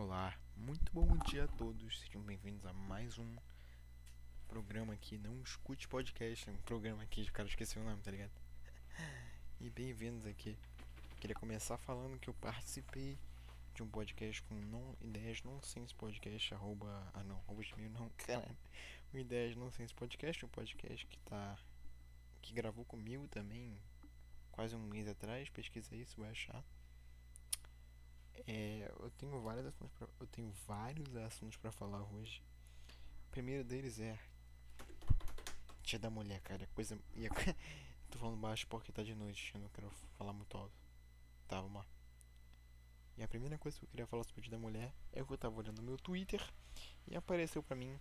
Olá, muito bom dia a todos, sejam bem-vindos a mais um programa aqui, não escute podcast, é um programa aqui, o cara esqueceu o nome, tá ligado? E bem-vindos aqui. Queria começar falando que eu participei de um podcast com não, ideias nonsense podcast, arroba, ah não, arroba de não, caralho, ideias nonsense podcast, um podcast que tá, que gravou comigo também, quase um mês atrás, pesquisa isso, vai achar. É, eu tenho vários assuntos pra, eu tenho vários assuntos para falar hoje. O primeiro deles é Dia da Mulher, cara, coisa ia, tô falando baixo porque tá de noite, eu não quero falar muito alto. Tá, vamos lá. E a primeira coisa que eu queria falar sobre o Dia da Mulher é que eu tava olhando meu Twitter e apareceu pra mim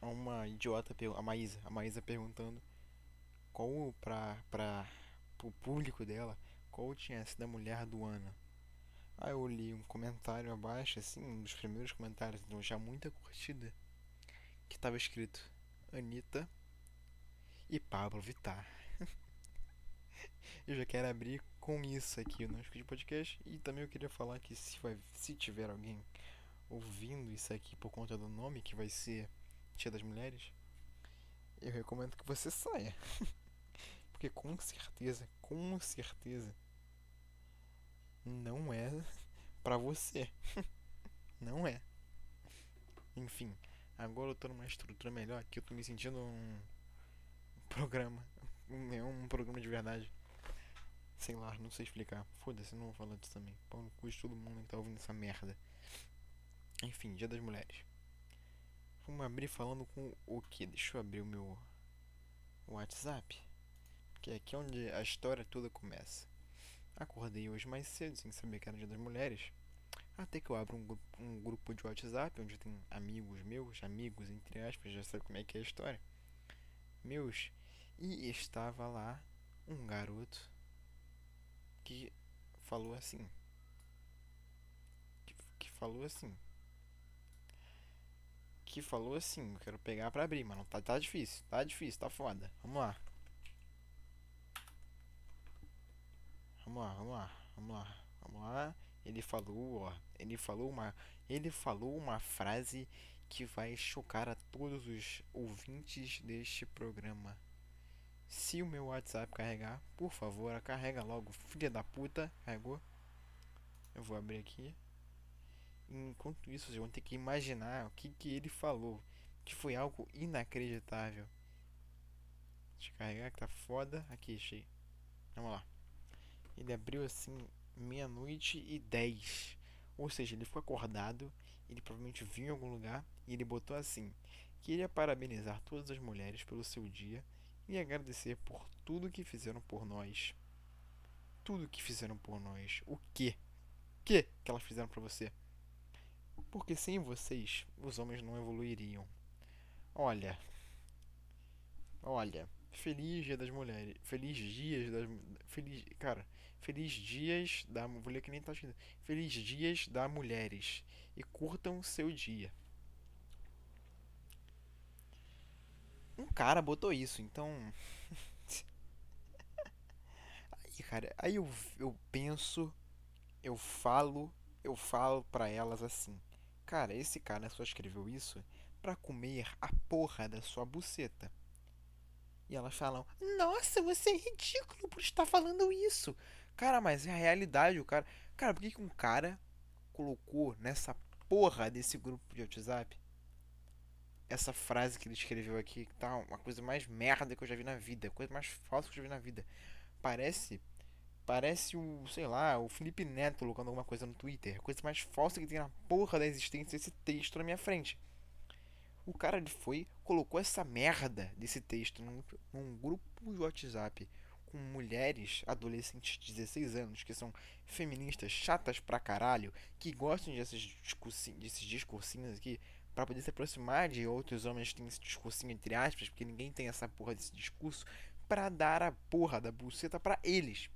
uma idiota, a Maísa, a Maísa perguntando qual pra, pra pro público dela qual tinha sido a mulher do ano. Aí eu li um comentário abaixo, assim, um dos primeiros comentários, então já muita curtida, que tava escrito Anitta e Pablo Vittar. eu já quero abrir com isso aqui no de podcast e também eu queria falar que se, vai, se tiver alguém ouvindo isso aqui por conta do nome que vai ser Tia das Mulheres, eu recomendo que você saia. Porque com certeza, com certeza não é para você. não é. Enfim, agora eu tô numa estrutura melhor aqui, eu tô me sentindo um programa. É um programa de verdade. Sei lá, não sei explicar. Foda-se, não vou falar disso também. Pão no cu de todo mundo que tá ouvindo essa merda. Enfim, Dia das Mulheres. Vamos abrir falando com o que? Deixa eu abrir o meu WhatsApp. Que é aqui onde a história toda começa. Acordei hoje mais cedo, sem saber que era dia das mulheres. Até que eu abro um, um grupo de WhatsApp onde tem amigos meus, amigos entre aspas, já sabe como é que é a história. Meus. E estava lá um garoto que falou assim. Que, que falou assim. Que falou assim, eu quero pegar pra abrir, mano. Tá, tá difícil, tá difícil, tá foda. Vamos lá. Vamos lá, vamos lá, vamos lá, vamos lá. Ele falou, ó, ele falou uma, ele falou uma frase que vai chocar a todos os ouvintes deste programa. Se o meu WhatsApp carregar, por favor, carrega logo, filha da puta, carregou. Eu vou abrir aqui. Enquanto isso, vocês vão ter que imaginar o que, que ele falou, que foi algo inacreditável. Deixa eu carregar que tá foda. Aqui, achei. Vamos lá. Ele abriu assim meia-noite e dez. Ou seja, ele ficou acordado, ele provavelmente viu em algum lugar e ele botou assim: Queria parabenizar todas as mulheres pelo seu dia e agradecer por tudo que fizeram por nós. Tudo que fizeram por nós. O que? Que que elas fizeram para você? Porque sem vocês, os homens não evoluiriam. Olha. Olha. Feliz Dia das Mulheres. Feliz Dias das. Feliz. Cara. Feliz Dias da. Vou ler que nem tá escrito. Feliz Dias da Mulheres. E curtam seu dia. Um cara botou isso, então. aí, cara. Aí eu, eu penso. Eu falo. Eu falo pra elas assim. Cara, esse cara só escreveu isso pra comer a porra da sua buceta. E elas falam: Nossa, você é ridículo por estar falando isso. Cara, mas é a realidade, o cara. Cara, por que, que um cara colocou nessa porra desse grupo de WhatsApp essa frase que ele escreveu aqui, que tá uma coisa mais merda que eu já vi na vida, coisa mais falsa que eu já vi na vida. Parece. Parece o, sei lá, o Felipe Neto colocando alguma coisa no Twitter. Coisa mais falsa que tem na porra da existência desse texto na minha frente. O cara foi, colocou essa merda desse texto num, num grupo de WhatsApp com mulheres adolescentes de 16 anos que são feministas chatas pra caralho, que gostam desses discursinhos, desses discursinhos aqui para poder se aproximar de outros homens que têm esse discursinho entre aspas, porque ninguém tem essa porra desse discurso, para dar a porra da buceta para eles.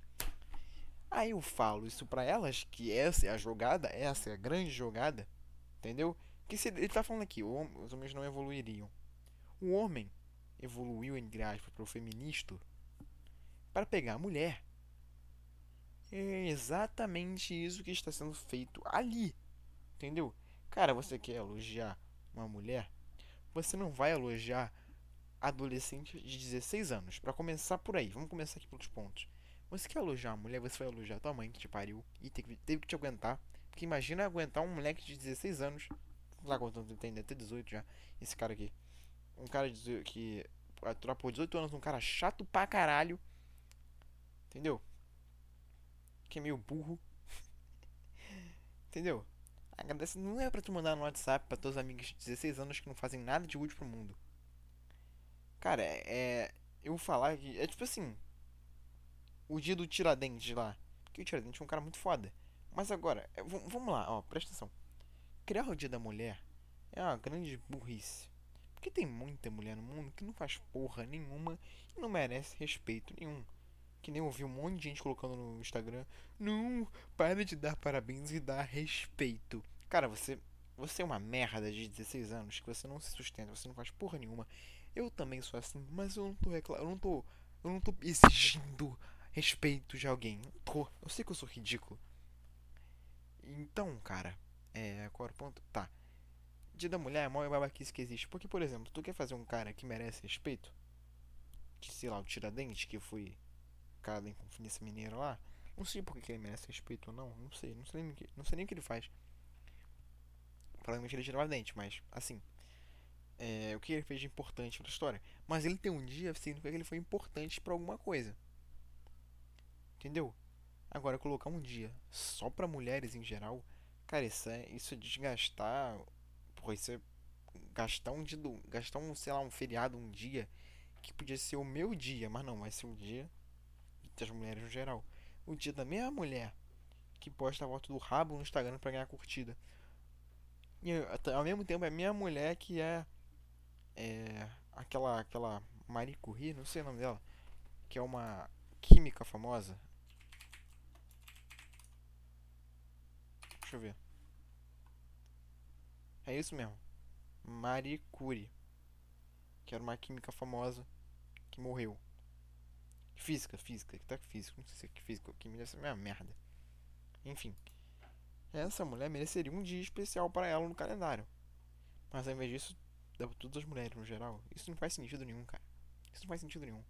Aí eu falo isso para elas, que essa é a jogada, essa é a grande jogada, entendeu? Que se, ele tá falando aqui, os homens não evoluiriam. O homem evoluiu, entre aspas, para o feminista para pegar a mulher. É exatamente isso que está sendo feito ali. Entendeu? Cara, você quer elogiar uma mulher? Você não vai elogiar adolescente de 16 anos. Pra começar por aí, vamos começar aqui pelos pontos. Você quer elogiar uma mulher, você vai elogiar tua mãe que te pariu e teve, teve que te aguentar. Porque imagina aguentar um moleque de 16 anos. Lá quanto tem, deve ter 18 já. Esse cara aqui. Um cara de- que por 18 anos, um cara chato pra caralho. Entendeu? Que é meio burro. Entendeu? Agradece, não é pra tu mandar no WhatsApp pra teus amigos de 16 anos que não fazem nada de útil pro mundo. Cara, é. Eu vou falar que. É tipo assim. O dia do Tiradentes lá. Porque o Tiradentes é um cara muito foda. Mas agora, é, vamos lá, ó, presta atenção. Criar o dia da mulher é uma grande burrice. Porque tem muita mulher no mundo que não faz porra nenhuma e não merece respeito nenhum. Que nem eu vi um monte de gente colocando no Instagram. Não, para de dar parabéns e dar respeito. Cara, você, você é uma merda de 16 anos que você não se sustenta, você não faz porra nenhuma. Eu também sou assim, mas eu não tô reclamando, eu não tô, eu não tô exigindo respeito de alguém. Não tô. Eu sei que eu sou ridículo. Então, cara, é, qual era o ponto? Tá. Dia da mulher é a maior babaquice que existe. Porque, por exemplo, tu quer fazer um cara que merece respeito? Que, sei lá, o Tiradentes, que foi cara da Inconfidência Mineira lá. Não sei por que ele merece respeito ou não. Não sei. Não sei nem, não sei nem o que ele faz. Provavelmente ele tirava dente, mas, assim. É, o que ele fez de importante pra história. Mas ele tem um dia significa que ele foi importante pra alguma coisa. Entendeu? Agora, colocar um dia só pra mulheres em geral. Cara, isso é, isso é desgastar. Porra, isso é gastar um dia do, gastar um, sei lá, um feriado, um dia que podia ser o meu dia, mas não, vai ser o dia das mulheres no geral. O dia da minha mulher que posta a foto do rabo no Instagram pra ganhar curtida. E ao mesmo tempo é minha mulher que é é aquela aquela Marie Curie, não sei o nome dela, que é uma química famosa. Deixa eu ver. É isso mesmo. Marie Curie, que era uma química famosa que morreu. Física, física, que tá com física, não sei se é que física ou química, essa é a mesma merda. Enfim, essa mulher mereceria um dia especial para ela no calendário. Mas ao invés disso, dá pra todas as mulheres no geral. Isso não faz sentido nenhum, cara. Isso não faz sentido nenhum.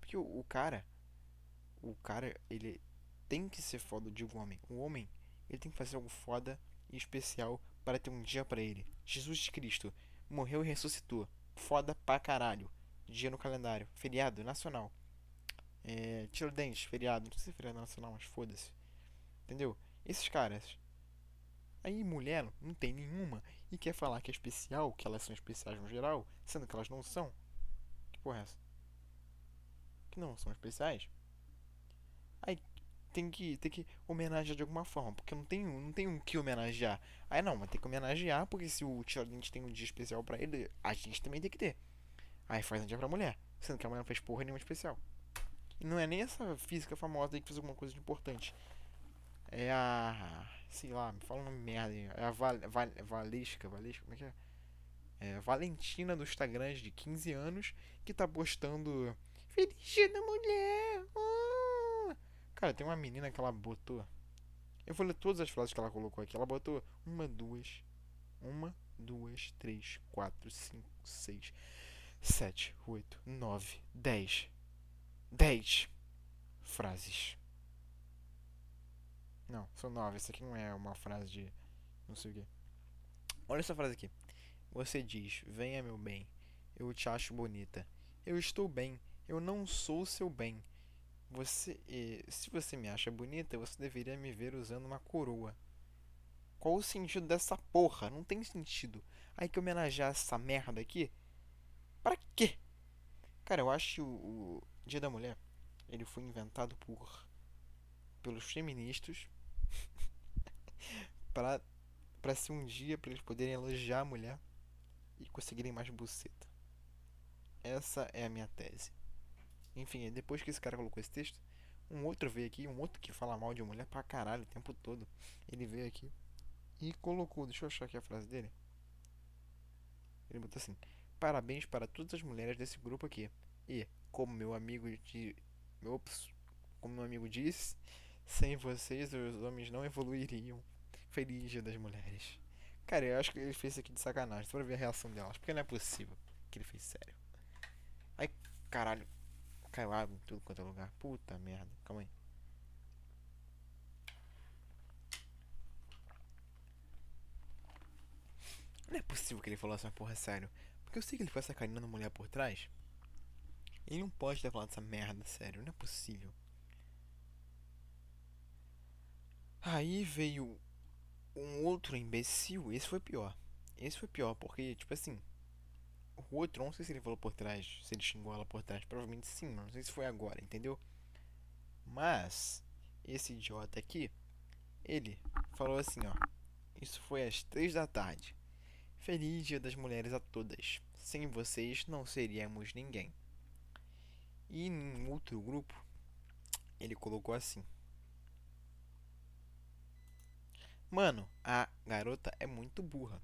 Porque o, o cara, o cara, ele tem que ser foda, eu digo homem. O homem, ele tem que fazer algo foda e especial para ter um dia pra ele. Jesus Cristo morreu e ressuscitou. Foda pra caralho. Dia no calendário. Feriado nacional. É, Tiradentes, feriado. Não sei se feriado nacional, mas foda-se. Entendeu? Esses caras. Aí mulher não tem nenhuma e quer falar que é especial, que elas são especiais no geral, sendo que elas não são. Que porra é essa? Que não são especiais? Aí tem que, tem que homenagear de alguma forma, porque não tem, não tem um que homenagear. Aí não, mas tem que homenagear, porque se o Tiradentes tem um dia especial pra ele, a gente também tem que ter. Aí faz um dia pra mulher, sendo que a mulher não fez porra nenhuma especial. Não é nem essa física famosa aí que fez alguma coisa de importante. É a. Sei lá, me fala uma merda. É a Val, Val, Valesca, Valesca, como é que é? É Valentina do Instagram de 15 anos que tá postando Feliz da Mulher! ah!" Cara, tem uma menina que ela botou. Eu vou ler todas as frases que ela colocou aqui. Ela botou uma, duas. Uma, duas, três, quatro, cinco, seis, sete, oito, nove, dez. Dez frases. Não, são nove. Essa aqui não é uma frase de. Não sei o quê. Olha essa frase aqui. Você diz: Venha, meu bem, eu te acho bonita. Eu estou bem, eu não sou seu bem. Você, se você me acha bonita, você deveria me ver usando uma coroa. Qual o sentido dessa porra? Não tem sentido. Aí que homenagear essa merda aqui? Pra quê? Cara, eu acho o Dia da Mulher ele foi inventado por pelos feministas para para ser um dia para eles poderem elogiar a mulher e conseguirem mais buceta. Essa é a minha tese. Enfim, depois que esse cara colocou esse texto, um outro veio aqui, um outro que fala mal de mulher pra caralho o tempo todo. Ele veio aqui e colocou, deixa eu achar aqui a frase dele. Ele botou assim: Parabéns para todas as mulheres desse grupo aqui. E, como meu amigo de. Ops, como meu amigo disse, sem vocês os homens não evoluiriam. Feliz Dia das Mulheres. Cara, eu acho que ele fez isso aqui de sacanagem. Só pra ver a reação delas. Porque não é possível que ele fez sério. Ai, caralho. Caiu água em tudo quanto é lugar. Puta merda. Calma aí. Não é possível que ele falou essa porra sério. Porque eu sei que ele foi sacaneando a mulher por trás. Ele não pode ter falado essa merda sério. Não é possível. Aí veio um outro imbecil. Esse foi pior. Esse foi pior porque, tipo assim. O outro, não sei se ele falou por trás, se ele xingou ela por trás. Provavelmente sim, mas não sei se foi agora, entendeu? Mas, esse idiota aqui, ele falou assim, ó. Isso foi às três da tarde. Feliz Dia das Mulheres a todas. Sem vocês não seríamos ninguém. E em outro grupo, ele colocou assim: Mano, a garota é muito burra.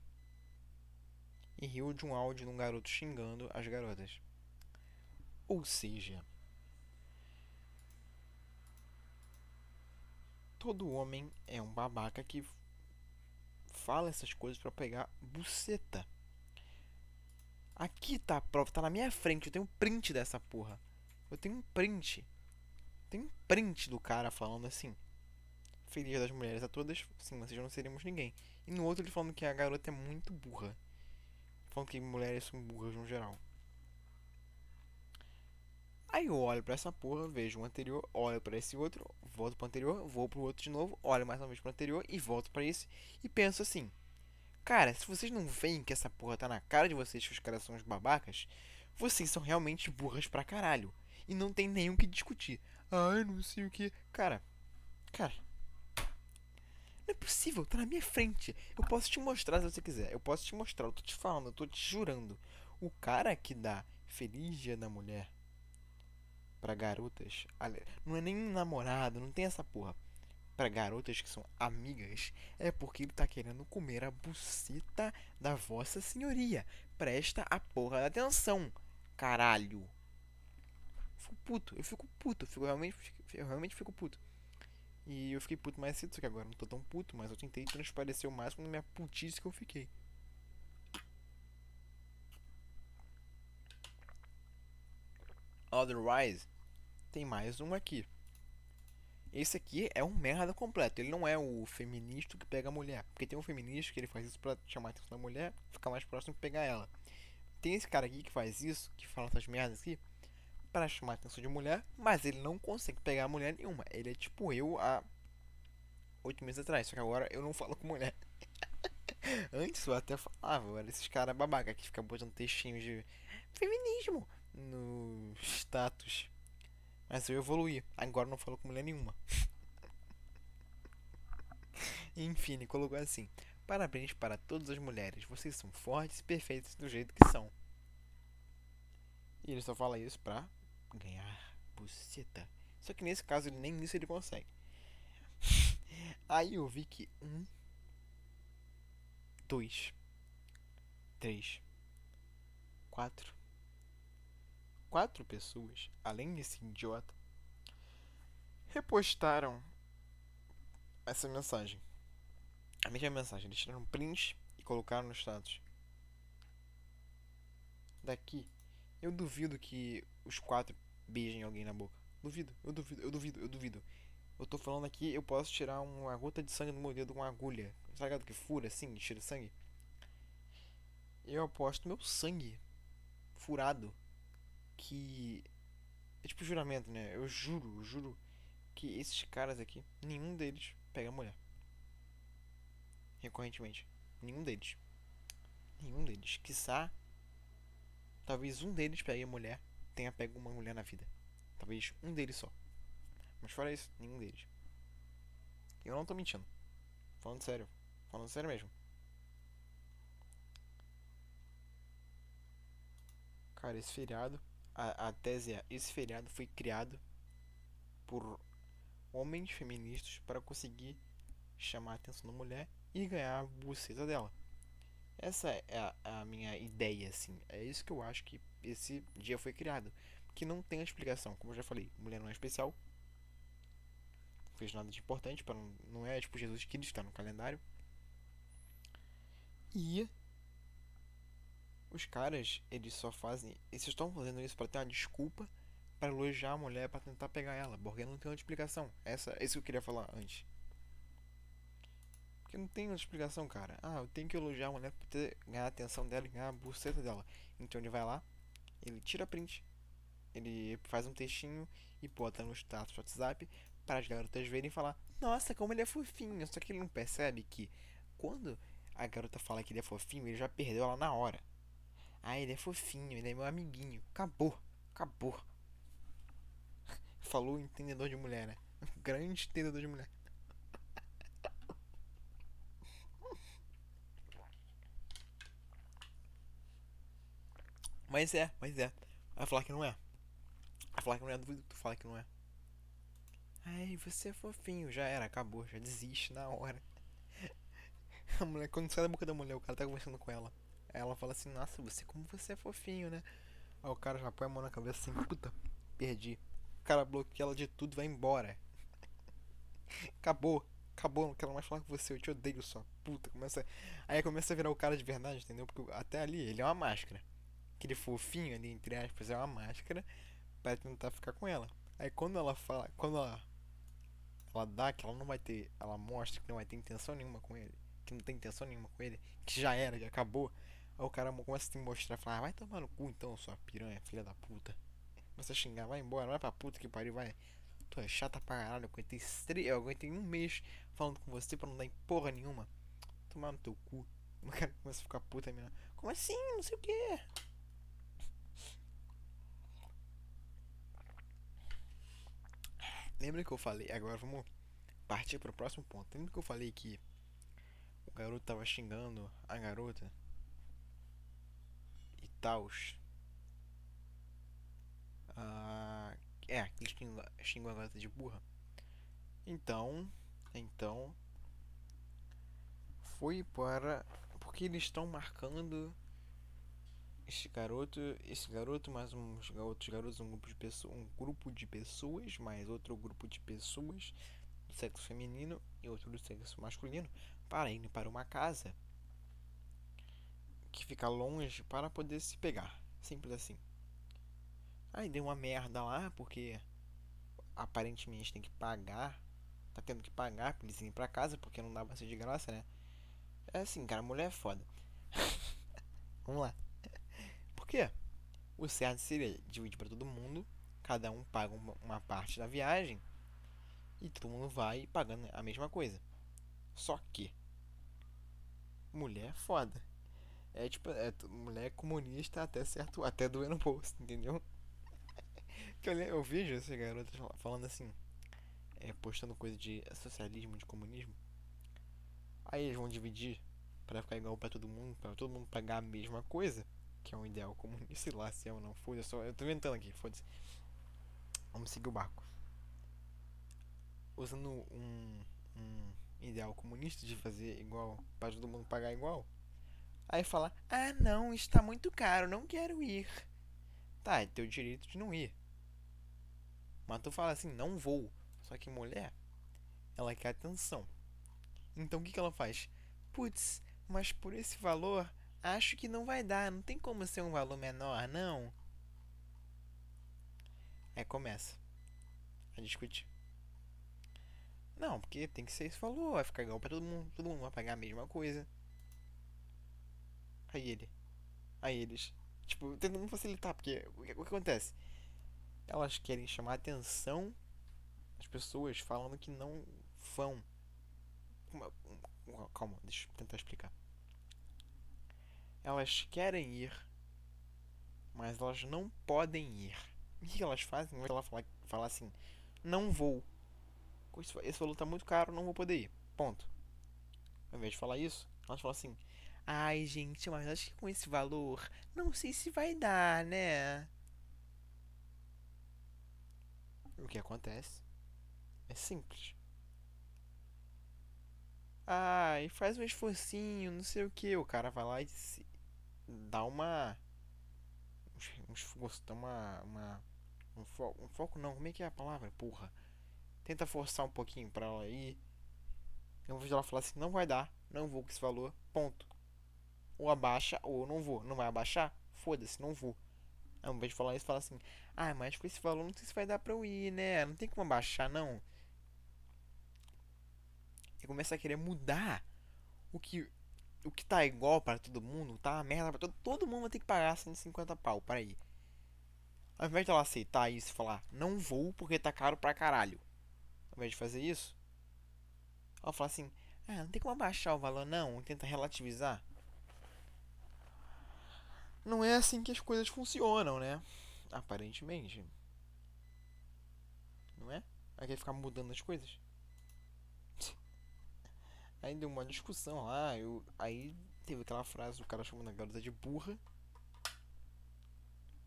E riu de um áudio de um garoto xingando as garotas. Ou seja, todo homem é um babaca que fala essas coisas para pegar buceta. Aqui tá a prova, tá na minha frente, eu tenho um print dessa porra. Eu tenho um print. Tem um print do cara falando assim. Feliz das mulheres a todas, sim, vocês não seríamos ninguém. E no outro ele falando que a garota é muito burra. Falando que mulheres são burras no geral. Aí eu olho pra essa porra, vejo o anterior, olho para esse outro, volto pro anterior, vou pro outro de novo, olho mais uma vez pro anterior e volto para esse e penso assim: Cara, se vocês não veem que essa porra tá na cara de vocês que os caras são os babacas, vocês são realmente burras pra caralho. E não tem nenhum que discutir. Ai, não sei o que. Cara, cara. Não é possível, tá na minha frente. Eu posso te mostrar se você quiser. Eu posso te mostrar, eu tô te falando, eu tô te jurando. O cara que dá Feliz Dia da Mulher para garotas, não é nem namorado, não tem essa porra. Para garotas que são amigas, é porque ele tá querendo comer a buceta da vossa senhoria. Presta a porra da atenção, caralho. Puto, eu fico puto, eu, fico, realmente, eu realmente fico puto. E eu fiquei puto mais cedo, só que agora não tô tão puto, mas eu tentei transparecer o máximo na minha putice que eu fiquei. Otherwise, tem mais um aqui. Esse aqui é um merda completo. Ele não é o feminista que pega a mulher. Porque tem um feminista que ele faz isso pra chamar a atenção da mulher, ficar mais próximo e pegar ela. Tem esse cara aqui que faz isso, que fala essas merdas aqui, para chamar a atenção de mulher, mas ele não consegue pegar mulher nenhuma. Ele é tipo eu há oito meses atrás, só que agora eu não falo com mulher. Antes eu até falava, era esses caras babaca que ficam botando textinhos de feminismo no status. Mas eu evoluí. Agora não falo com mulher nenhuma. Enfim, ele colocou assim: Parabéns para todas as mulheres. Vocês são fortes e perfeitas do jeito que são. E ele só fala isso pra ganhar buceta. Só que nesse caso, nem isso ele consegue. Aí eu vi que um, dois, três, quatro, quatro pessoas, além desse idiota, repostaram essa mensagem. A mesma mensagem. Eles tiraram um print e colocaram no status. Daqui, eu duvido que os quatro beijem alguém na boca. Duvido, eu duvido, eu duvido, eu duvido. Eu tô falando aqui, eu posso tirar uma gota de sangue do meu dedo com uma agulha. Sabe que fura assim, tira sangue? Eu aposto meu sangue furado que. É tipo juramento, né? Eu juro, eu juro que esses caras aqui, nenhum deles pega mulher. Recorrentemente. Nenhum deles. Nenhum deles. Quiçá. Talvez um deles pegue mulher. Tenha pego uma mulher na vida. Talvez um deles só. Mas fora isso, nenhum deles. Eu não tô mentindo. Falando sério. Falando sério mesmo. Cara, esse feriado a, a tese é: esse feriado foi criado por homens feministas para conseguir chamar a atenção da mulher e ganhar a buceta dela. Essa é a, a, minha ideia, assim. É isso que eu acho que esse dia foi criado. Que não tem explicação. Como eu já falei, mulher não é especial. Não fez nada de importante. Para não, não é tipo Jesus Cristo está no calendário. E os caras, eles só fazem. Eles estão fazendo isso para ter uma desculpa para elogiar a mulher para tentar pegar ela, porque não tem outra explicação. Essa, esse que eu queria falar antes. Porque não tem outra explicação, cara. Ah, eu tenho que elogiar a mulher pra ter, ganhar a atenção dela e ganhar a buceta dela. Então ele vai lá, ele tira print, ele faz um textinho e bota no status do WhatsApp para as garotas verem e falar: Nossa, como ele é fofinho. Só que ele não percebe que quando a garota fala que ele é fofinho, ele já perdeu ela na hora. Ah, ele é fofinho, ele é meu amiguinho. Acabou, acabou. Falou entendedor de mulher, né? Grande entendedor de mulher. Mas é, mas é. Vai falar que não é. Vai falar que não é, duvido que tu fala que não é. Ai, você é fofinho, já era, acabou, já desiste na hora. A mulher, quando sai da boca da mulher, o cara tá conversando com ela. Aí ela fala assim, nossa, você como você é fofinho, né? Aí o cara já põe a mão na cabeça assim, puta, perdi. O cara bloqueia ela de tudo vai embora. Acabou. Acabou, não quero mais falar com você, eu te odeio só. Puta, começa. Aí começa a virar o cara de verdade, entendeu? Porque até ali ele é uma máscara. Aquele fofinho ali, entre aspas, é uma máscara para tentar ficar com ela. Aí quando ela fala, quando ela ela dá que ela não vai ter, ela mostra que não vai ter intenção nenhuma com ele, que não tem intenção nenhuma com ele, que já era, que acabou. Aí o cara começa a te mostrar, falar, ah, vai tomar no cu então, sua piranha, filha da puta. Começa a xingar, vai embora, vai pra puta que pariu, vai. Tu é chata pra caralho, eu aguentei, eu aguentei um mês falando com você pra não dar em porra nenhuma. Tomar no teu cu. O cara começa a ficar puta, minha. Como assim? Não sei o que. Lembra que eu falei? Agora vamos partir para o próximo ponto. Lembra que eu falei que o garoto tava xingando a garota e tal? Ah, é, que xingou a garota de burra. Então, então foi para porque eles estão marcando este garoto, esse garoto, mais uns outros garotos, um grupo de pessoas, um grupo de pessoas, mais outro grupo de pessoas do sexo feminino e outro do sexo masculino, para ir para uma casa que fica longe para poder se pegar, simples assim. Aí deu uma merda lá porque aparentemente tem que pagar, tá tendo que pagar pra eles irem pra casa porque não dá pra ser de graça, né? É assim, cara, mulher é foda. Vamos lá quê? O certo seria dividir para todo mundo, cada um paga uma, parte da viagem e todo mundo vai pagando a mesma coisa. Só que mulher é foda. É tipo, é, mulher comunista até certo, até doer no bolso, entendeu? que eu, eu vejo esse garoto falando assim, é, postando coisa de socialismo, de comunismo. Aí eles vão dividir para ficar igual para todo mundo, para todo mundo pagar a mesma coisa que é um ideal comunista, sei lá se é ou não, foda só, eu tô inventando aqui, foda-se. Vamos seguir o barco. Usando um, um ideal comunista de fazer igual, para todo mundo pagar igual. Aí fala, ah não, está muito caro, não quero ir. Tá, é teu direito de não ir. Mas tu fala assim, não vou. Só que mulher, ela quer atenção. Então o que, que ela faz? Putz, mas por esse valor Acho que não vai dar, não tem como ser um valor menor, não. Aí começa a discutir. Não, porque tem que ser esse valor, vai ficar igual pra todo mundo, todo mundo vai pagar a mesma coisa. Aí ele. Aí eles. Tipo, tentando facilitar, porque o que, o que acontece? Elas querem chamar a atenção das pessoas falando que não vão. Calma, deixa eu tentar explicar elas querem ir, mas elas não podem ir. O que elas fazem? Ela falar assim: não vou. Esse valor tá muito caro, não vou poder ir. Ponto. Ao invés de falar isso, elas falam assim: ai gente, mas acho que com esse valor, não sei se vai dar, né? O que acontece é simples. Ai, faz um esforcinho, não sei o que. O cara vai lá e se dá uma. Um dá uma. uma um, foco, um foco não, como é que é a palavra? Porra. Tenta forçar um pouquinho pra ela ir. Eu vou ela falar assim, não vai dar, não vou com esse valor, ponto. ou abaixa ou não vou. Não vai abaixar? Foda-se, não vou. Ao invés de falar isso, fala assim: Ah, mas com esse valor não sei se vai dar pra eu ir, né? Não tem como abaixar, não. E começa a querer mudar o que o que tá igual para todo mundo, tá uma merda pra todo, todo mundo vai ter que pagar 150 pau para ir. Ao invés de ela aceitar isso e falar, não vou porque tá caro pra caralho. Ao invés de fazer isso, ela fala assim, ah, não tem como abaixar o valor não, tenta relativizar. Não é assim que as coisas funcionam, né? Aparentemente. Não é? Aí quer ficar mudando as coisas. Aí deu uma discussão lá, eu, aí teve aquela frase, o cara chamando a garota de burra.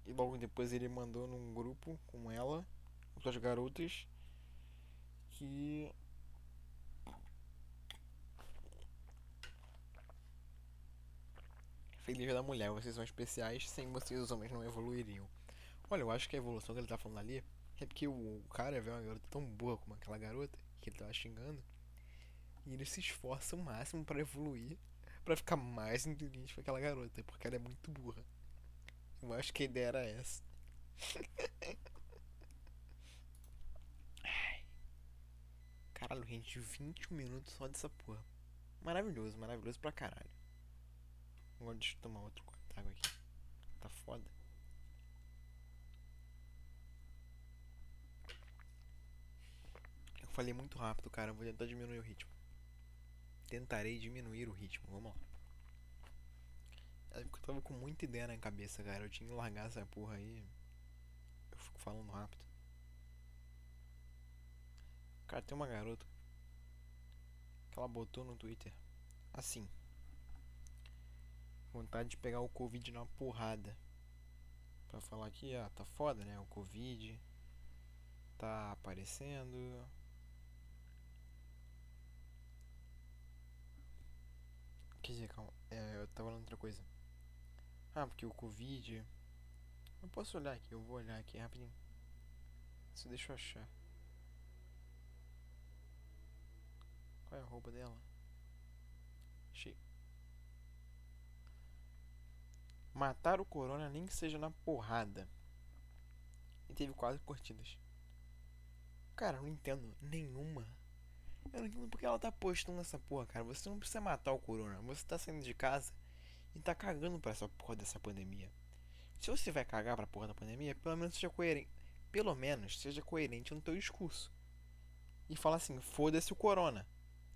E logo depois ele mandou num grupo com ela, outras garotas, que Feliz da mulher, vocês são especiais, sem vocês os homens não evoluiriam. Olha, eu acho que a evolução que ele tá falando ali é porque o cara vê uma garota tão boa como aquela garota, que ele tava xingando, e ele se esforça o máximo para evoluir, para ficar mais inteligente que aquela garota, porque ela é muito burra. Eu acho que a ideia era essa. Caralho, gente, 21 minutos só dessa porra. Maravilhoso, maravilhoso pra caralho. Agora deixa eu tomar outro água aqui. Tá foda. Eu falei muito rápido, cara. Vou tentar diminuir o ritmo tentarei diminuir o ritmo. Vamos lá. Eu tava com muita ideia na cabeça, cara. Eu tinha que largar essa porra aí. Eu fico falando rápido. Cara, tem uma garota que ela botou no Twitter assim: vontade de pegar o Covid na porrada. Pra falar que, ah, tá foda, né? O Covid tá aparecendo. Quer dizer, calma. É, eu tava falando outra coisa. Ah, porque o Covid. Eu posso olhar aqui, eu vou olhar aqui rapidinho. Só deixa eu achar. Qual é a roupa dela? Achei. Matar o Corona nem que seja na porrada. E teve quase curtidas. Cara, não entendo nenhuma eu não entendo porque ela tá postando essa porra, cara. Você não precisa matar o corona. Você tá saindo de casa e tá cagando pra essa porra dessa pandemia. Se você vai cagar pra porra da pandemia, pelo menos seja coerente. Pelo menos seja coerente no teu discurso. E fala assim, foda-se o corona.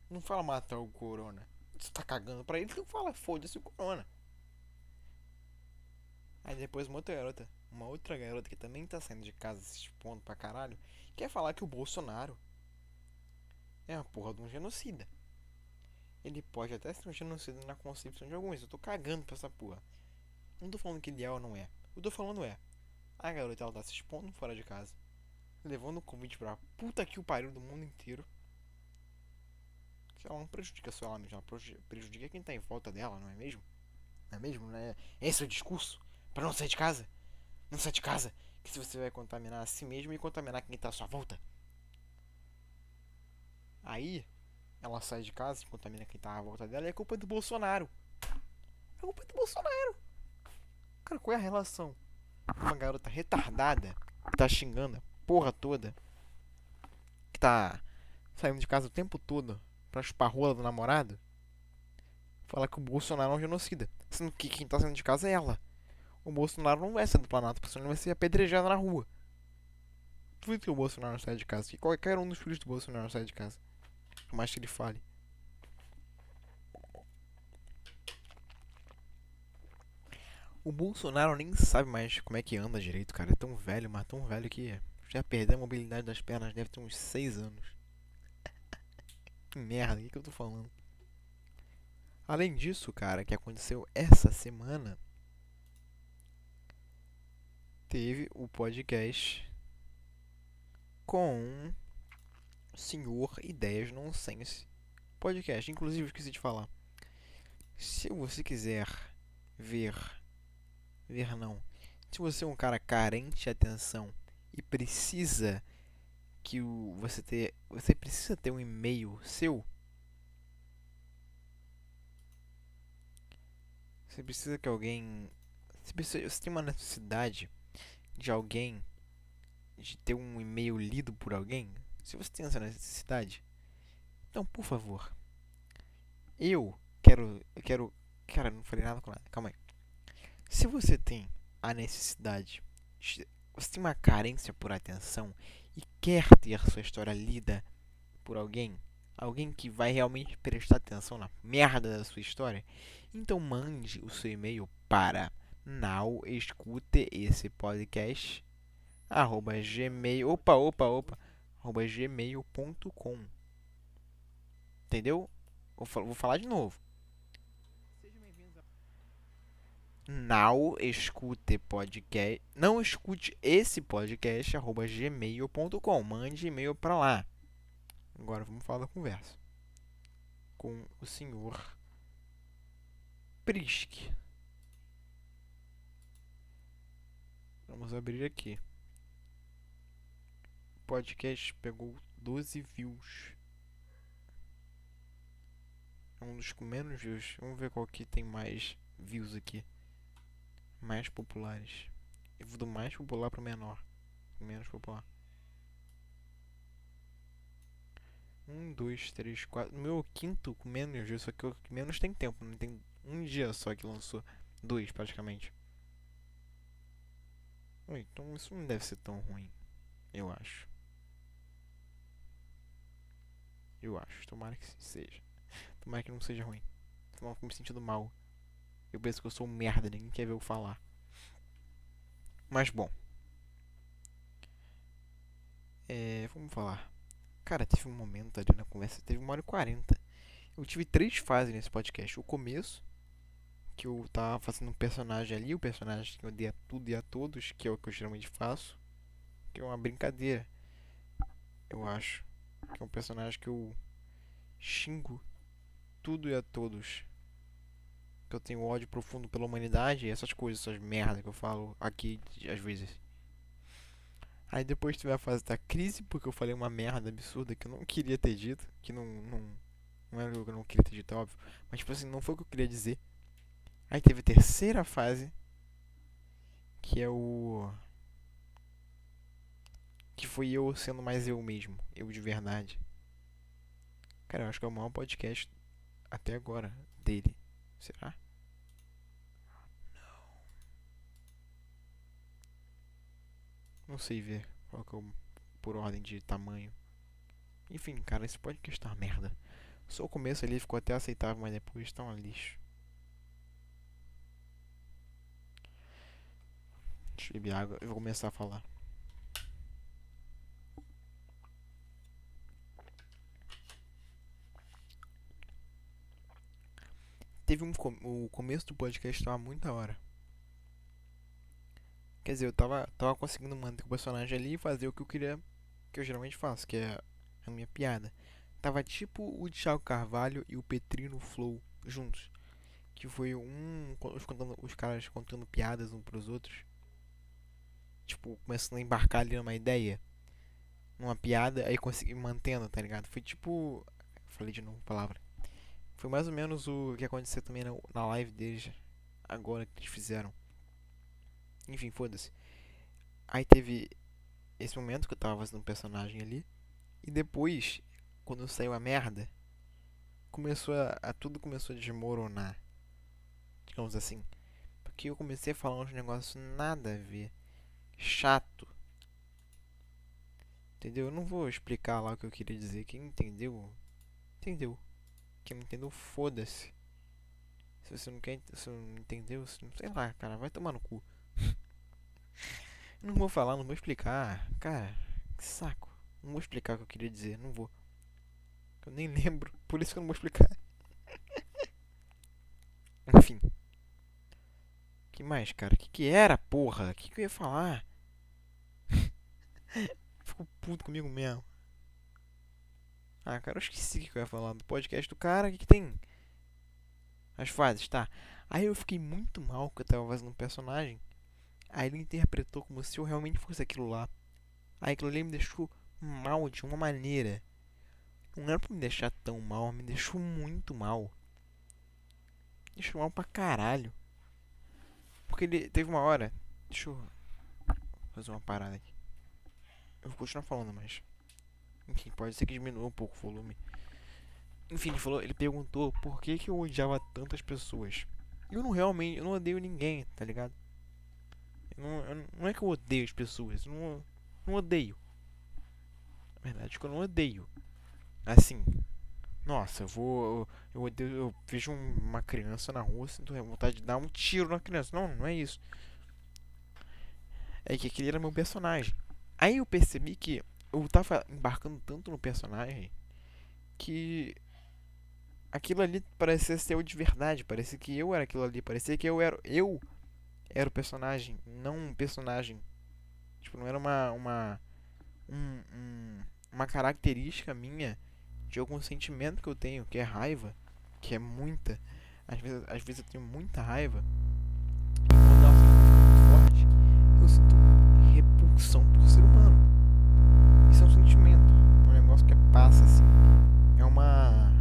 Não fala matar o corona. Você tá cagando pra ele, então fala foda-se o corona. Aí depois uma outra garota, uma outra garota que também tá saindo de casa se expondo pra caralho, quer falar que o Bolsonaro é a porra de um genocida. Ele pode até ser um genocida na concepção de alguns. Eu tô cagando pra essa porra. Não tô falando que ele é ou não é. Eu tô falando é. A garota ela tá se expondo fora de casa. Levando o convite pra puta que o pariu do mundo inteiro. Que ela não prejudica só ela mesma. Ela prejudica quem tá em volta dela, não é mesmo? Não é mesmo? Não é esse é o discurso? Pra não sair de casa? Não sair de casa? Que se você vai contaminar a si mesmo e contaminar quem tá à sua volta. Aí, ela sai de casa, contamina quem tá à volta dela, e é culpa do Bolsonaro. É culpa do Bolsonaro. Cara, qual é a relação? Uma garota retardada que tá xingando a porra toda, que tá saindo de casa o tempo todo pra chupar rola do namorado, fala que o Bolsonaro é um genocida. Sendo que quem tá saindo de casa é ela. O Bolsonaro não vai ser do planeta, porque senão ele vai ser apedrejado na rua. Duvido que o Bolsonaro saia de casa. Que qualquer um dos filhos do Bolsonaro saia de casa. Por mais que ele fale. O Bolsonaro nem sabe mais como é que anda direito, cara. É tão velho, mas tão velho que já perdeu a mobilidade das pernas, deve ter uns 6 anos. que merda, o que, que eu tô falando? Além disso, cara, que aconteceu essa semana, teve o podcast com Senhor Ideias Nonsense podcast. Inclusive, esqueci de falar. Se você quiser ver. Ver não. Se você é um cara carente de atenção e precisa que o, você ter. Você precisa ter um e-mail seu. Você precisa que alguém. Você, precisa, você tem uma necessidade de alguém. De ter um e-mail lido por alguém. Se você tem essa necessidade. Então, por favor. Eu quero. Eu quero. Cara, não falei nada com nada. Calma aí. Se você tem a necessidade. De, você tem uma carência por atenção e quer ter sua história lida por alguém, alguém que vai realmente prestar atenção na merda da sua história, então mande o seu e-mail para now opa opa opa gmail.com entendeu? Vou, vou falar de novo. Now escute podcast não escute esse podcast arroba gmail.com mande e-mail para lá. Agora vamos falar da conversa. Com o senhor Prisk vamos abrir aqui podcast pegou 12 views é um dos com menos views vamos ver qual que tem mais views aqui mais populares. Eu vou do mais popular para o menor. Menos popular. Um, dois, três, quatro. No meu quinto com menos dias, só que o que menos tem tempo. Não tem um dia só que lançou. Dois, praticamente. Então isso não deve ser tão ruim. Eu acho. Eu acho. Tomara que seja. Tomara que não seja ruim. Senão eu fico me sentindo mal. Eu penso que eu sou um merda, ninguém quer ver eu falar. Mas bom. É, vamos falar. Cara, teve um momento ali na conversa, teve uma hora e quarenta. Eu tive três fases nesse podcast. O começo, que eu tava fazendo um personagem ali, o personagem que eu dei a tudo e a todos, que é o que eu geralmente faço. Que é uma brincadeira. Eu acho. Que é um personagem que eu xingo tudo e a todos que eu tenho ódio profundo pela humanidade, essas coisas, essas merdas que eu falo aqui às vezes. Aí depois teve a fase da crise, porque eu falei uma merda absurda que eu não queria ter dito, que não não, não era o que eu não queria ter dito, óbvio, mas tipo assim, não foi o que eu queria dizer. Aí teve a terceira fase, que é o foi eu sendo mais eu mesmo, eu de verdade. Cara, eu acho que é o maior podcast até agora dele. Será? Não. Não sei ver qual que é o, por ordem de tamanho. Enfim, cara, esse podcast tá merda. Só o começo ali ficou até aceitável, mas depois tá um lixo. Deixa eu beber água e vou começar a falar. Teve um o começo do podcast tava muito da hora. Quer dizer, eu tava, tava conseguindo manter o personagem ali e fazer o que eu queria, que eu geralmente faço, que é a minha piada. Tava tipo o Thiago Carvalho e o Petrino Flow juntos. Que foi um. Os, contando, os caras contando piadas um pros outros. Tipo, começando a embarcar ali numa ideia. Numa piada, aí consegui mantendo, tá ligado? Foi tipo. Falei de novo a palavra. Foi mais ou menos o que aconteceu também na, na live deles agora que eles fizeram. Enfim, foda-se. Aí teve esse momento que eu tava fazendo um personagem ali. E depois, quando saiu a merda, começou a, a, tudo começou a desmoronar. Digamos assim. Porque eu comecei a falar uns negócios nada a ver. Chato. Entendeu? Eu não vou explicar lá o que eu queria dizer. Quem entendeu, entendeu. Não entendeu, foda-se. Se você não quer, se não entendeu, não, sei lá, cara, vai tomar no cu. não vou falar, não vou explicar. Cara, que saco. Não vou explicar o que eu queria dizer, não vou. Eu nem lembro, por isso que eu não vou explicar. Enfim. que mais, cara? Que que era, porra? Que que eu ia falar? Ficou puto comigo mesmo. Ah, cara, eu esqueci o que eu ia falar do podcast do cara. O que, que tem? As fases, tá. Aí eu fiquei muito mal que eu tava fazendo um personagem. Aí ele interpretou como se eu realmente fosse aquilo lá. Aí aquilo ali me deixou mal de uma maneira. Não era pra me deixar tão mal, me deixou muito mal. Me deixou mal pra caralho. porque ele teve uma hora. Deixa eu fazer uma parada aqui. Eu vou continuar falando, mas. Enfim, pode ser que diminua um pouco o volume. Enfim, ele falou, ele perguntou por que, que eu odiava tantas pessoas. Eu não realmente, eu não odeio ninguém, tá ligado? Eu não, eu, não é que eu odeio as pessoas, eu não, não odeio. Na verdade, é que eu não odeio. Assim, nossa, eu vou. Eu, odeio, eu vejo uma criança na rua, sinto vontade de dar um tiro na criança. Não, não é isso. É que aquele era meu personagem. Aí eu percebi que eu tava embarcando tanto no personagem que aquilo ali parecia ser eu de verdade, parecia que eu era aquilo ali, parecia que eu era eu era o personagem, não um personagem. Tipo, não era uma uma um, um, uma característica minha de algum sentimento que eu tenho, que é raiva, que é muita. Às vezes, às vezes eu tenho muita raiva. E quando ela fica muito forte, eu sinto repulsão por ser humano. Isso é um sentimento, um negócio que passa assim. É uma.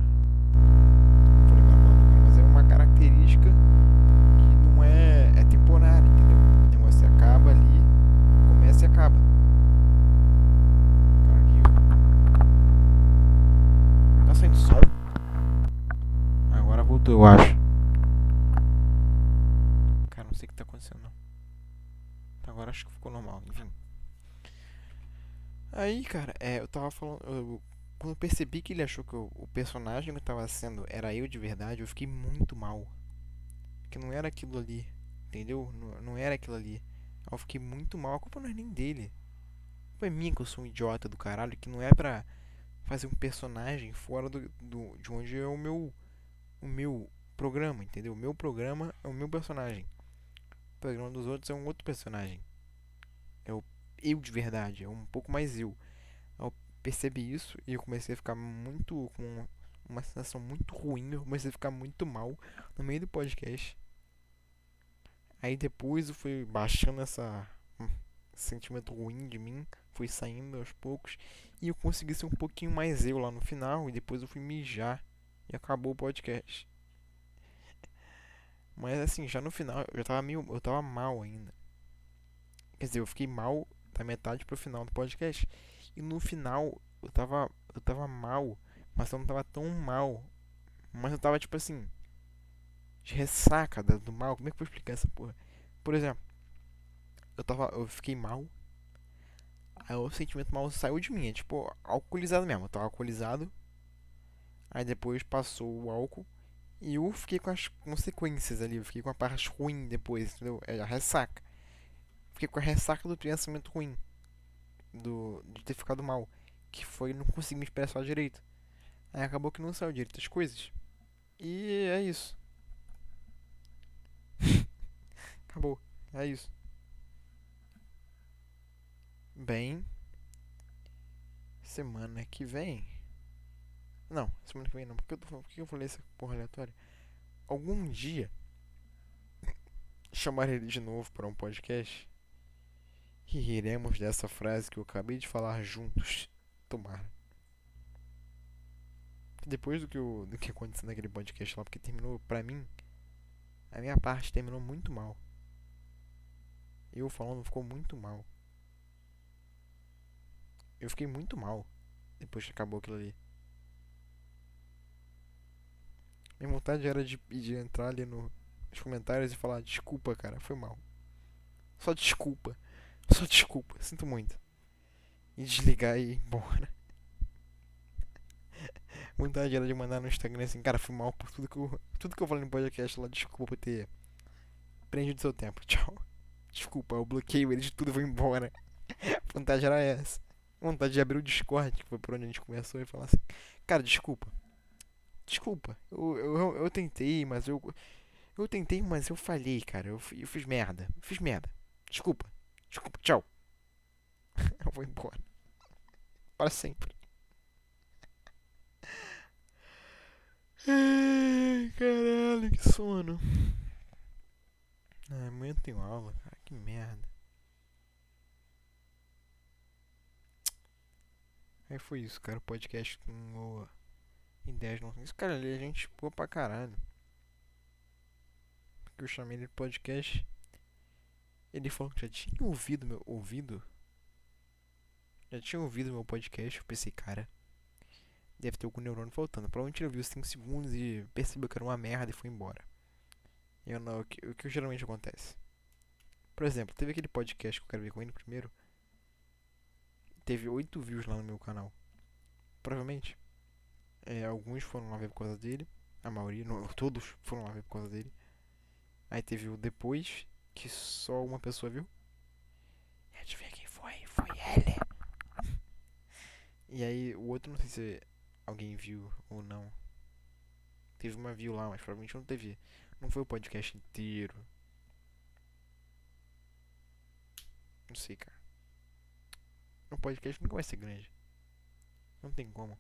Não vou lembrar palavra, mas é uma característica que não é. é temporária, entendeu? O negócio acaba ali, começa e acaba. Cara, aqui. Tá saindo som? Agora voltou, eu acho. Cara, não sei o que tá acontecendo não. Agora acho que ficou normal, enfim. Aí, cara, é, eu tava falando. Eu, quando eu percebi que ele achou que eu, o personagem que eu tava sendo era eu de verdade, eu fiquei muito mal. Que não era aquilo ali. Entendeu? Não, não era aquilo ali. Eu fiquei muito mal. A culpa não é nem dele. A culpa é minha que eu sou um idiota do caralho. Que não é pra fazer um personagem fora do, do, de onde é o meu. O meu programa, entendeu? O meu programa é o meu personagem. O programa dos outros é um outro personagem. Eu de verdade, é um pouco mais eu. Eu percebi isso e eu comecei a ficar muito com uma sensação muito ruim, eu comecei a ficar muito mal no meio do podcast. Aí depois eu fui baixando essa hum, sentimento ruim de mim, fui saindo aos poucos e eu consegui ser um pouquinho mais eu lá no final e depois eu fui mijar e acabou o podcast. Mas assim, já no final eu tava meio, eu tava mal ainda. Quer dizer, eu fiquei mal da metade pro final do podcast. E no final eu tava eu tava mal, mas eu não tava tão mal. Mas eu tava tipo assim, de ressaca do mal. Como é que eu vou explicar essa porra? Por exemplo, eu tava eu fiquei mal. Aí o sentimento mal saiu de mim, é tipo alcoolizado mesmo. Eu tava alcoolizado. Aí depois passou o álcool e eu fiquei com as consequências ali, eu fiquei com a parte ruim depois, entendeu? É a ressaca. Fiquei com a ressaca do pensamento ruim. Do, de ter ficado mal. Que foi não conseguir me expressar direito. Aí acabou que não saiu direito as coisas. E é isso. acabou. É isso. Bem. Semana que vem. Não, semana que vem não. Por que eu, tô, por que eu falei essa porra aleatória? Algum dia. Chamar ele de novo para um podcast e riremos dessa frase que eu acabei de falar juntos. Tomara. Depois do que, eu, do que aconteceu naquele podcast lá, porque terminou, pra mim, a minha parte terminou muito mal. Eu falando ficou muito mal. Eu fiquei muito mal depois que acabou aquilo ali. Minha vontade era de, de entrar ali no, nos comentários e falar: Desculpa, cara, foi mal. Só desculpa. Só desculpa, sinto muito. E desligar e ir embora. Vontade era de mandar no Instagram assim, cara, fui mal por tudo que eu, tudo que eu falei no podcast lá. Desculpa por ter prendido seu tempo. Tchau. Desculpa, eu bloqueio ele de tudo e vou embora. Vontade era essa. Vontade de abrir o Discord, que foi por onde a gente começou, e falar assim, cara, desculpa. Desculpa. Eu, eu, eu, tentei, mas eu. Eu tentei, mas eu falhei, cara. Eu, eu fiz merda. Eu fiz merda. Desculpa. Desculpa, tchau. Eu vou embora. Para sempre. Ai, caralho, que sono. Ah, amanhã eu tenho aula, cara. Que merda. Aí foi isso, cara. O podcast com ideias não. Isso, cara, ali a gente boa pra caralho. Porque eu chamei ele de podcast Ele falou que já tinha ouvido meu ouvido. Já tinha ouvido meu podcast. Eu pensei, cara, deve ter algum neurônio faltando. Provavelmente ele ouviu 5 segundos e percebeu que era uma merda e foi embora. Eu não, o que, o que geralmente acontece? Por exemplo, teve aquele podcast que eu quero ver com ele primeiro. Teve 8 views lá no meu canal. Provavelmente. É, alguns foram lá ver por causa dele. A maioria, não, todos foram lá ver por causa dele. Aí teve o depois, que só uma pessoa viu. E adivinha quem foi? Foi ele. e aí o outro, não sei se alguém viu ou não. Teve uma view lá, mas provavelmente não teve. Não foi o podcast inteiro. Não sei, cara. Um podcast nunca vai ser grande. Não tem como.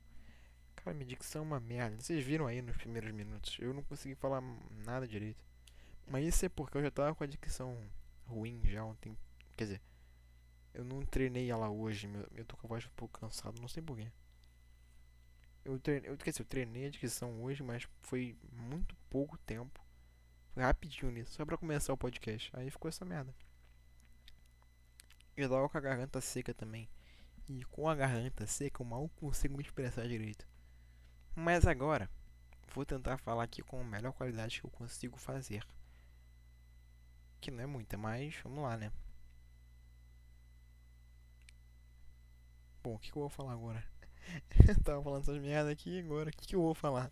Cara, minha dicção é uma merda. Vocês viram aí nos primeiros minutos. Eu não consegui falar nada direito. Mas isso é porque eu já tava com a dicção ruim já ontem. Quer dizer, eu não treinei ela hoje. Eu tô com a voz um pouco cansado, não sei porquê. Eu treinei, eu, quer dizer, eu treinei a dicção hoje, mas foi muito pouco tempo. Foi rapidinho nisso, só pra começar o podcast. Aí ficou essa merda. Eu tava com a garganta seca também. E com a garganta seca eu mal consigo me expressar direito. Mas agora, vou tentar falar aqui com a melhor qualidade que eu consigo fazer. Que não é muita, mas vamos lá, né? Bom, o que, que eu vou falar agora? eu tava falando essas merda aqui agora, o que, que eu vou falar?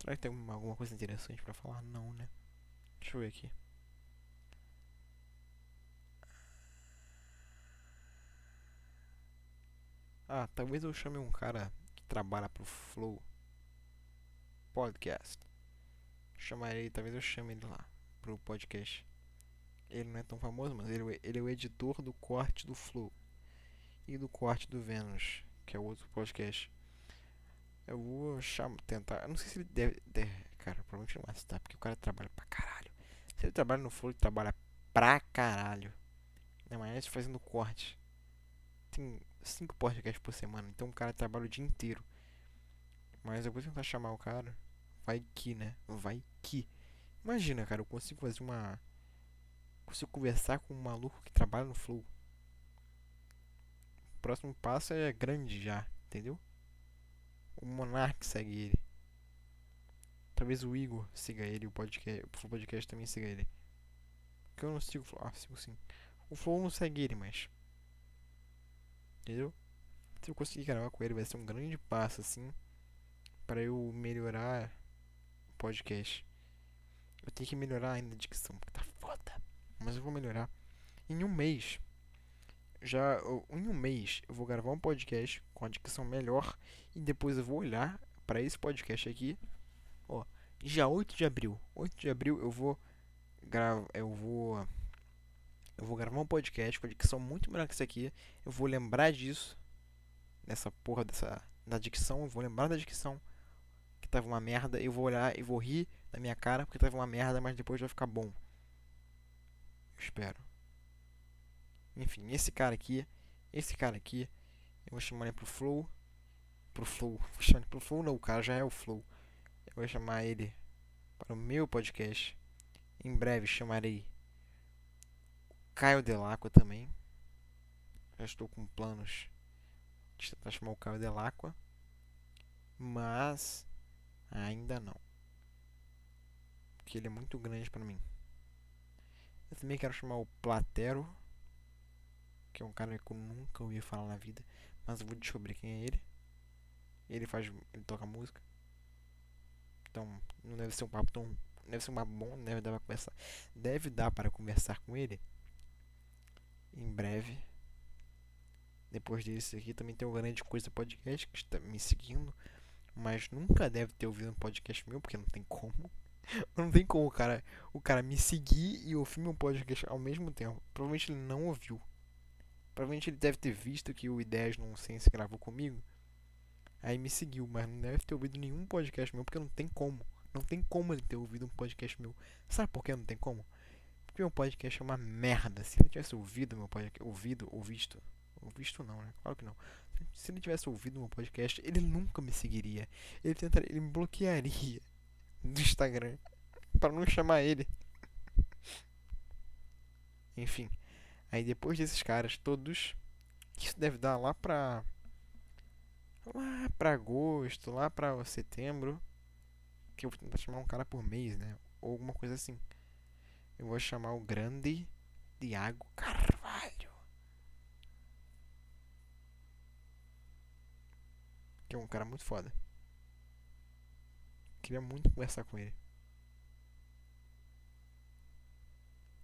Será que tem alguma coisa interessante pra falar? Não, né? Deixa eu ver aqui. Ah, talvez eu chame um cara que trabalha pro Flow Podcast. Chamarei, talvez eu chame ele lá pro podcast. Ele não é tão famoso, mas ele, ele é o editor do corte do Flow e do corte do Vênus, que é o outro podcast. Eu vou chamar, tentar. Eu não sei se ele deve, deve. Cara, provavelmente não vai citar, porque o cara trabalha pra caralho. Se ele trabalha no Flow, ele trabalha pra caralho. Não, mas fazendo corte. Tem cinco podcasts por semana, então o cara trabalha o dia inteiro. Mas eu vou tentar chamar o cara. Vai que, né? Vai que. Imagina, cara, eu consigo fazer uma. Consigo conversar com um maluco que trabalha no Flow. O próximo passo é grande já, entendeu? O Monark segue ele. Talvez o Igor siga ele, o podcast, o podcast também siga ele. Porque eu não sigo o Flow. Ah, sigo sim. O Flow não segue ele, mas. Entendeu? Se eu conseguir gravar com ele, vai ser um grande passo, assim. para eu melhorar o podcast. Eu tenho que melhorar ainda a dicção, porque tá foda. Mas eu vou melhorar. Em um mês. Já em um mês eu vou gravar um podcast com a dicção melhor. E depois eu vou olhar para esse podcast aqui. Ó, já 8 de abril. 8 de abril eu vou gravar. Eu vou. Eu vou gravar um podcast com a dicção muito melhor que esse aqui. Eu vou lembrar disso. Nessa porra dessa. Da dicção. Eu vou lembrar da dicção. Que tava uma merda. Eu vou olhar e vou rir na minha cara porque tava uma merda, mas depois vai ficar bom. Eu espero. Enfim, esse cara aqui, esse cara aqui, eu vou chamar ele pro Flow. Pro Flow. Vou chamar ele pro Flow, não, o cara já é o Flow. Eu vou chamar ele para o meu podcast. Em breve chamarei Caio Delacqua também. Já estou com planos de chamar o Caio Delacqua. Mas ainda não que ele é muito grande para mim. Eu também quero chamar o Platero, que é um cara que eu nunca ouvi falar na vida, mas eu vou descobrir quem é ele. Ele faz, ele toca música. Então, não deve ser um papo tão, deve ser um papo bom, deve dar para conversar. Deve dar para conversar com ele em breve. Depois desse aqui também tem o Grande Coisa Podcast que está me seguindo, mas nunca deve ter ouvido um podcast meu, porque não tem como. Não tem como, cara, o cara me seguir e ouvir meu podcast ao mesmo tempo. Provavelmente ele não ouviu. Provavelmente ele deve ter visto que o Ideias não Sense gravou comigo. Aí me seguiu, mas não deve ter ouvido nenhum podcast meu, porque não tem como. Não tem como ele ter ouvido um podcast meu. Sabe por que não tem como? Porque meu podcast é uma merda. Se ele tivesse ouvido meu podcast, ouvido ou visto, ou visto não, né? Claro que não. Se ele tivesse ouvido meu podcast, ele nunca me seguiria. Ele tentaria, ele me bloquearia do Instagram para não chamar ele. Enfim. Aí depois desses caras todos, isso deve dar lá pra. Lá pra agosto, lá pra setembro. Que eu vou tentar chamar um cara por mês, né? Ou alguma coisa assim. Eu vou chamar o grande Tiago Carvalho. Que é um cara muito foda. Queria muito conversar com ele.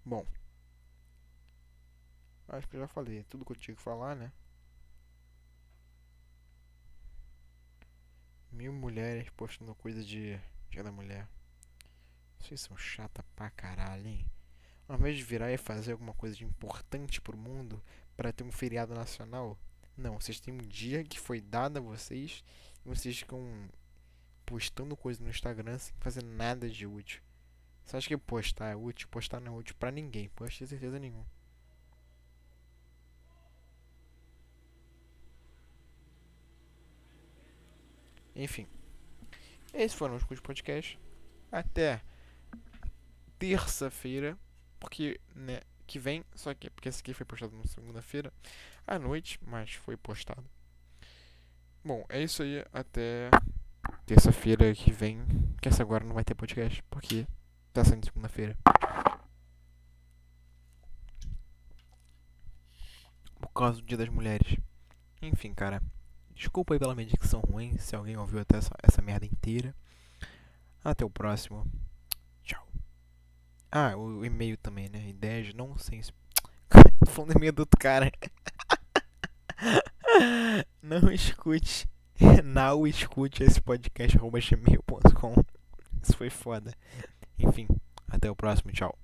Bom. Acho que eu já falei tudo que eu tinha que falar, né? Mil mulheres postando coisa de Dia da Mulher. Vocês são chata pra caralho, hein? Ao invés de virar e fazer alguma coisa de importante pro mundo para ter um feriado nacional, não, vocês têm um dia que foi dado a vocês e vocês ficam postando coisa no Instagram sem fazer nada de útil. Você acha que postar é útil? Postar não é útil pra ninguém, pode ter certeza nenhuma. Enfim. Esses foram os cursos podcast. Até terça-feira. Porque, né, que vem. Só que porque esse aqui foi postado na segunda-feira à noite, mas foi postado. Bom, é isso aí. Até terça-feira que vem. Que essa agora não vai ter podcast. Porque tá saindo segunda-feira. Por causa do Dia das Mulheres. Enfim, cara. Desculpa aí pela minha dicção ruim, se alguém ouviu até essa, essa merda inteira. Até o próximo. Tchau. Ah, o, o e-mail também, né? Ideias não nonsense. Tô falando e-mail do outro cara. não escute. Não escute esse podcast gmail.com. Isso foi foda. Enfim, até o próximo. Tchau.